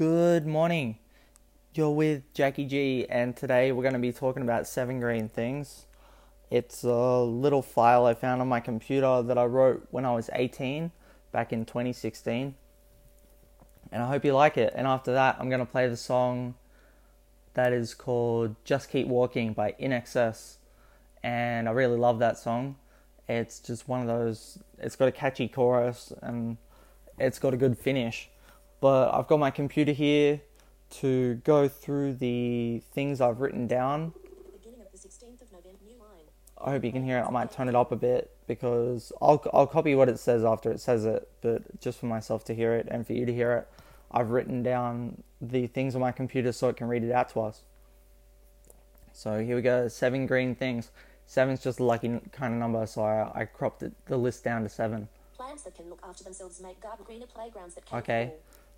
Good morning. You're with Jackie G, and today we're going to be talking about seven green things. It's a little file I found on my computer that I wrote when I was 18 back in 2016. And I hope you like it. And after that, I'm going to play the song that is called Just Keep Walking by INXS. And I really love that song. It's just one of those, it's got a catchy chorus and it's got a good finish. But I've got my computer here to go through the things I've written down. I hope you can hear it. I might turn it up a bit because I'll I'll copy what it says after it says it, but just for myself to hear it and for you to hear it, I've written down the things on my computer so it can read it out to us. So here we go, seven green things. Seven's just a lucky kind of number, so I, I cropped it, the list down to seven. Plants that can look after themselves make garden greener playgrounds that can Okay.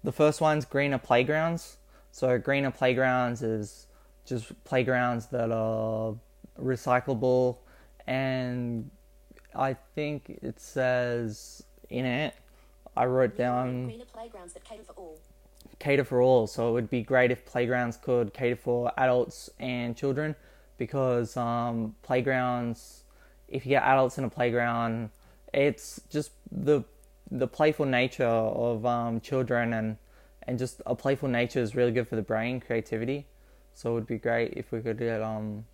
The first one's greener playgrounds. So greener playgrounds is just playgrounds that are recyclable and I think it says in it I wrote down greener playgrounds that cater for all. cater for all. So it would be great if playgrounds could cater for adults and children because um, playgrounds, if you get adults in a playground, it's just the the playful nature of um, children and and just a playful nature is really good for the brain, creativity. So it would be great if we could get um,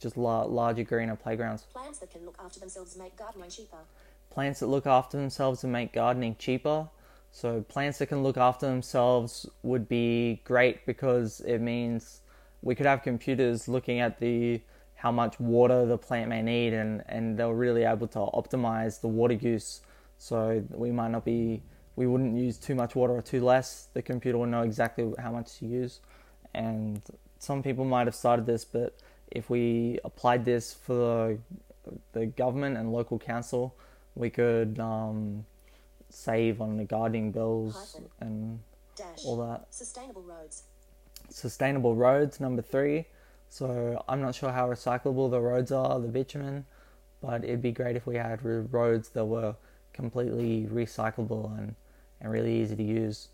just la- larger, greener playgrounds. Plants that can look after themselves make gardening cheaper. plants that look after themselves and make gardening cheaper. So plants that can look after themselves would be great because it means we could have computers looking at the how much water the plant may need and, and they're really able to optimize the water use. So we might not be we wouldn't use too much water or too less. The computer will know exactly how much to use. And some people might have started this, but if we applied this for the, the government and local council, we could um, save on the gardening bills Hyphen. and Dash. all that. Sustainable roads. Sustainable roads, number three. So I'm not sure how recyclable the roads are, the bitumen, but it'd be great if we had roads that were completely recyclable and, and really easy to use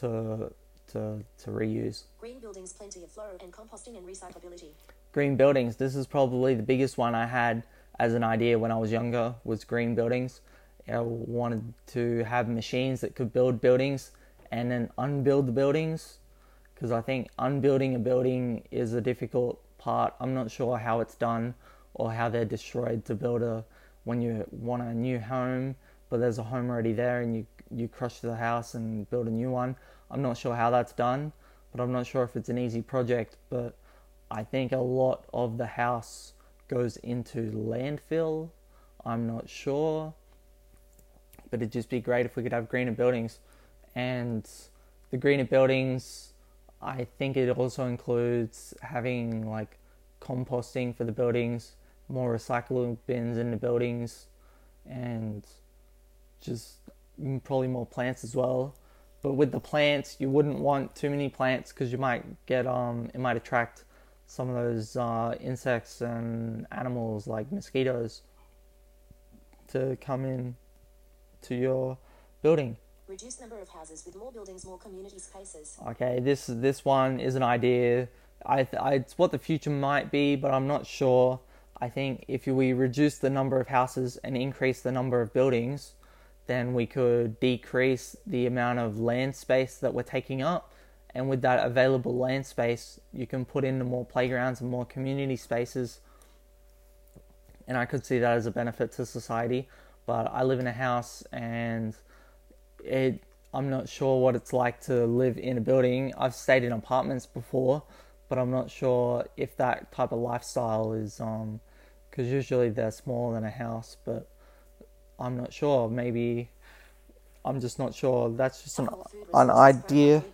to to to reuse. Green buildings, plenty of flow and composting and recyclability. green buildings. This is probably the biggest one I had as an idea when I was younger was green buildings. I wanted to have machines that could build buildings and then unbuild the buildings because I think unbuilding a building is a difficult part. I'm not sure how it's done or how they're destroyed to build a when you want a new home but there's a home already there and you you crush the house and build a new one. I'm not sure how that's done, but I'm not sure if it's an easy project, but I think a lot of the house goes into landfill. I'm not sure. But it'd just be great if we could have greener buildings. And the greener buildings, I think it also includes having like composting for the buildings, more recycling bins in the buildings, and just probably more plants as well. But with the plants, you wouldn't want too many plants because you might get um, it might attract some of those uh, insects and animals like mosquitoes to come in to your building. Reduce number of houses with more buildings, more community spaces. Okay, this this one is an idea. I, I it's what the future might be, but I'm not sure. I think if we reduce the number of houses and increase the number of buildings, then we could decrease the amount of land space that we're taking up. And with that available land space, you can put in more playgrounds and more community spaces. And I could see that as a benefit to society. But I live in a house and it I'm not sure what it's like to live in a building. I've stayed in apartments before, but I'm not sure if that type of lifestyle is um because usually they're smaller than a house, but I'm not sure. Maybe I'm just not sure. That's just an an idea.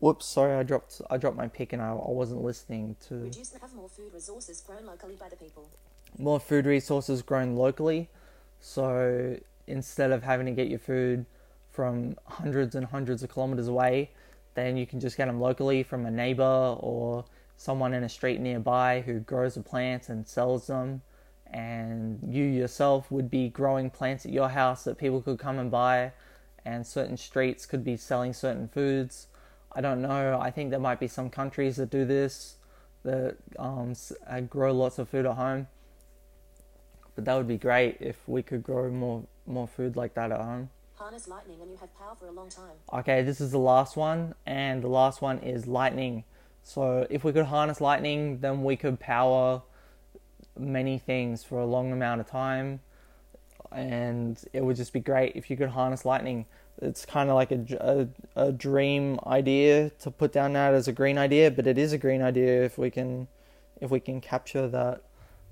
Whoops, sorry, I dropped I dropped my pick and I, I wasn't listening to have more food resources grown locally by the people. more food resources grown locally. So instead of having to get your food from hundreds and hundreds of kilometers away, then you can just get them locally from a neighbor or someone in a street nearby who grows the plants and sells them. And you yourself would be growing plants at your house that people could come and buy and certain streets could be selling certain foods. I don't know. I think there might be some countries that do this that um, uh, grow lots of food at home. But that would be great if we could grow more more food like that at home. Harness lightning and you have power for a long time. Okay, this is the last one, and the last one is lightning. So if we could harness lightning, then we could power many things for a long amount of time, and it would just be great if you could harness lightning. It's kind of like a, a, a dream idea to put down that as a green idea, but it is a green idea if we can if we can capture that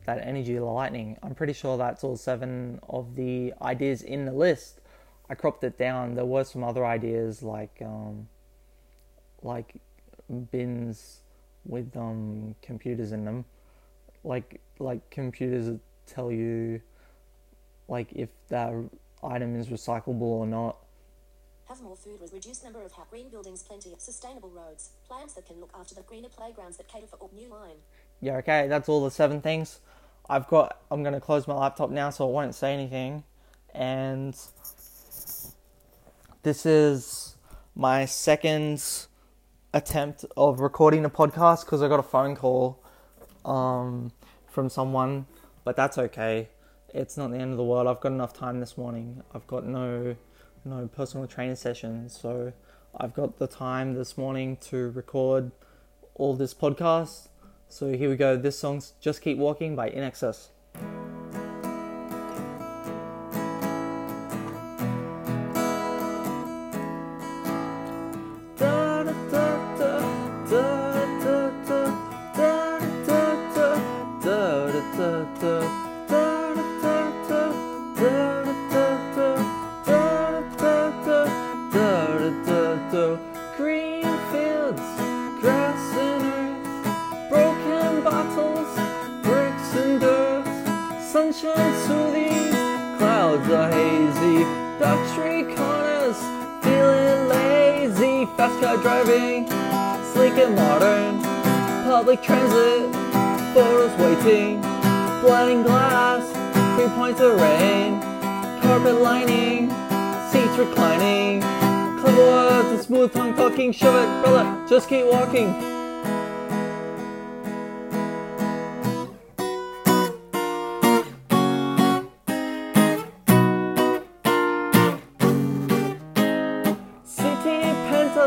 that energy lightning. I'm pretty sure that's all seven of the ideas in the list. I cropped it down. There were some other ideas like um, like bins with um, computers in them, like like computers that tell you like if that item is recyclable or not. Have more food with reduced number of ha- green buildings, plenty of sustainable roads, plants that can look after the greener playgrounds that cater for all new line. Yeah, okay, that's all the seven things. I've got. I'm gonna close my laptop now, so I won't say anything. And this is my second attempt of recording a podcast because I got a phone call um, from someone, but that's okay. It's not the end of the world. I've got enough time this morning. I've got no no personal training sessions, so I've got the time this morning to record all this podcast. So here we go. This song's "Just Keep Walking" by In sleek and modern, public transit, photos waiting, blinding glass, three points of rain, carpet lining, seats reclining, words and smooth tongue talking, shove it, brother, just keep walking.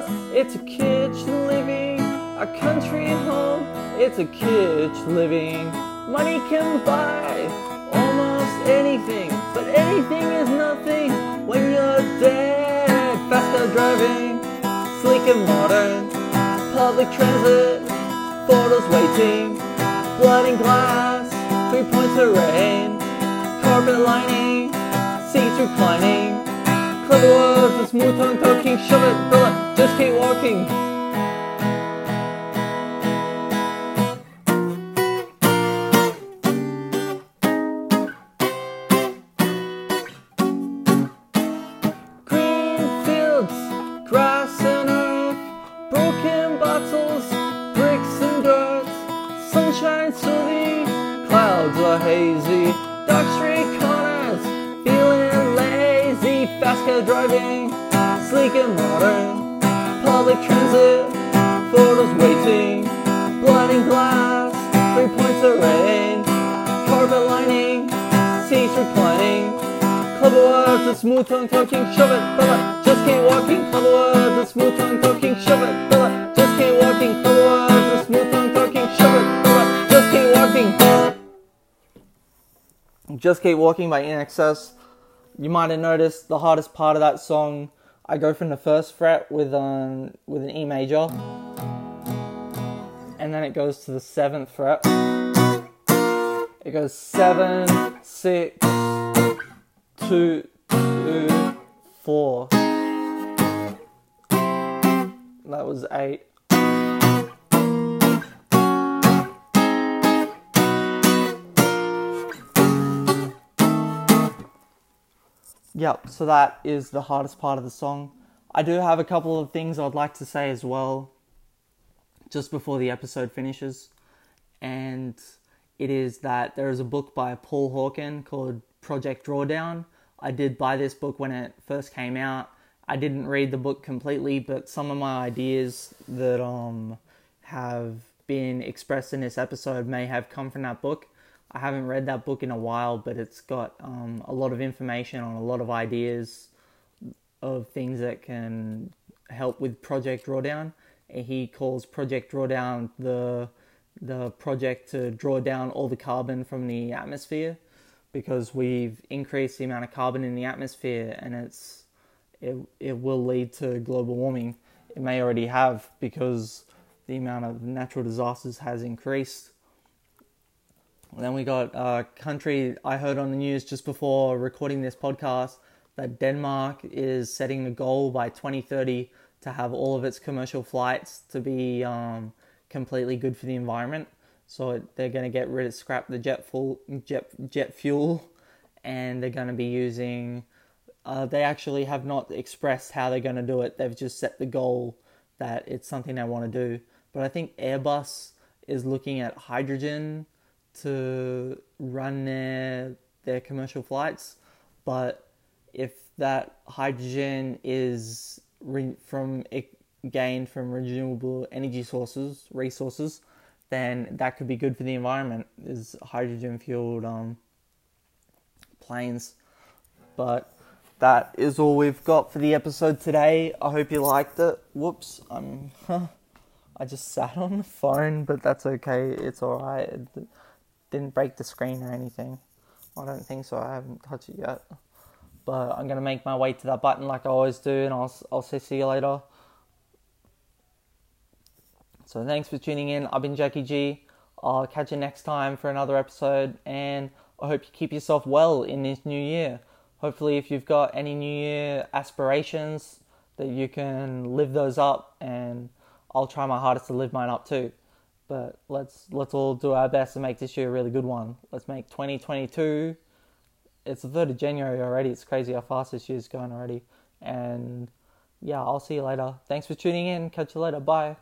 Penthouse, it's a kitchen living. A country home, it's a kitchen living. Money can buy almost anything, but anything is nothing when you're dead. Fast car driving, sleek and modern. Public transit, photos waiting. Blinding glass, three points of rain. Carpet lining, seats reclining. Clever words and smooth tongue talking, shove it, brother, just keep walking. Green fields, grass and earth, broken bottles, bricks and dirt, sunshine soothing, clouds are hazy, dark street corners, feeling lazy, fast car driving, sleek and modern, public transit, photos waiting, blinding glass, three points of rain, carpet lining, seats reclining, words and smooth tongue talking, shove it, just keep walking, words and smooth tongue talking, shove it, just keep walking, words and smooth tongue talking, shove it, just keep walking. Just Keep Walking by Excess. You might have noticed the hardest part of that song, I go from the first fret with um with an E major, and then it goes to the seventh fret. It goes seven, six, two, two, four. That was eight. Yep, so that is the hardest part of the song. I do have a couple of things I'd like to say as well, just before the episode finishes. And it is that there is a book by Paul Hawken called Project Drawdown. I did buy this book when it first came out. I didn't read the book completely, but some of my ideas that um have been expressed in this episode may have come from that book. I haven't read that book in a while, but it's got um, a lot of information on a lot of ideas of things that can help with Project Drawdown. He calls Project Drawdown the the project to draw down all the carbon from the atmosphere because we've increased the amount of carbon in the atmosphere and it's it, it will lead to global warming. It may already have because the amount of natural disasters has increased. Then we got a country I heard on the news just before recording this podcast that Denmark is setting the goal by 2030 to have all of its commercial flights to be um, completely good for the environment. So they're going to get rid of scrap the jet fuel, jet jet fuel, and they're going to be using. Uh, they actually have not expressed how they're going to do it. They've just set the goal that it's something they want to do. But I think Airbus is looking at hydrogen to run their their commercial flights. But if that hydrogen is re- from gained from renewable energy sources, resources, then that could be good for the environment. Is hydrogen fueled um, planes, but that is all we've got for the episode today. I hope you liked it. Whoops, I'm. I just sat on the phone, but that's okay. It's alright. It didn't break the screen or anything. I don't think so. I haven't touched it yet. But I'm gonna make my way to that button like I always do, and I'll I'll see you later. So thanks for tuning in. I've been Jackie G. I'll catch you next time for another episode, and I hope you keep yourself well in this new year. Hopefully, if you've got any new year aspirations, that you can live those up, and I'll try my hardest to live mine up too. But let's let's all do our best to make this year a really good one. Let's make 2022. It's the third of January already. It's crazy how fast this year's going already. And yeah, I'll see you later. Thanks for tuning in. Catch you later. Bye.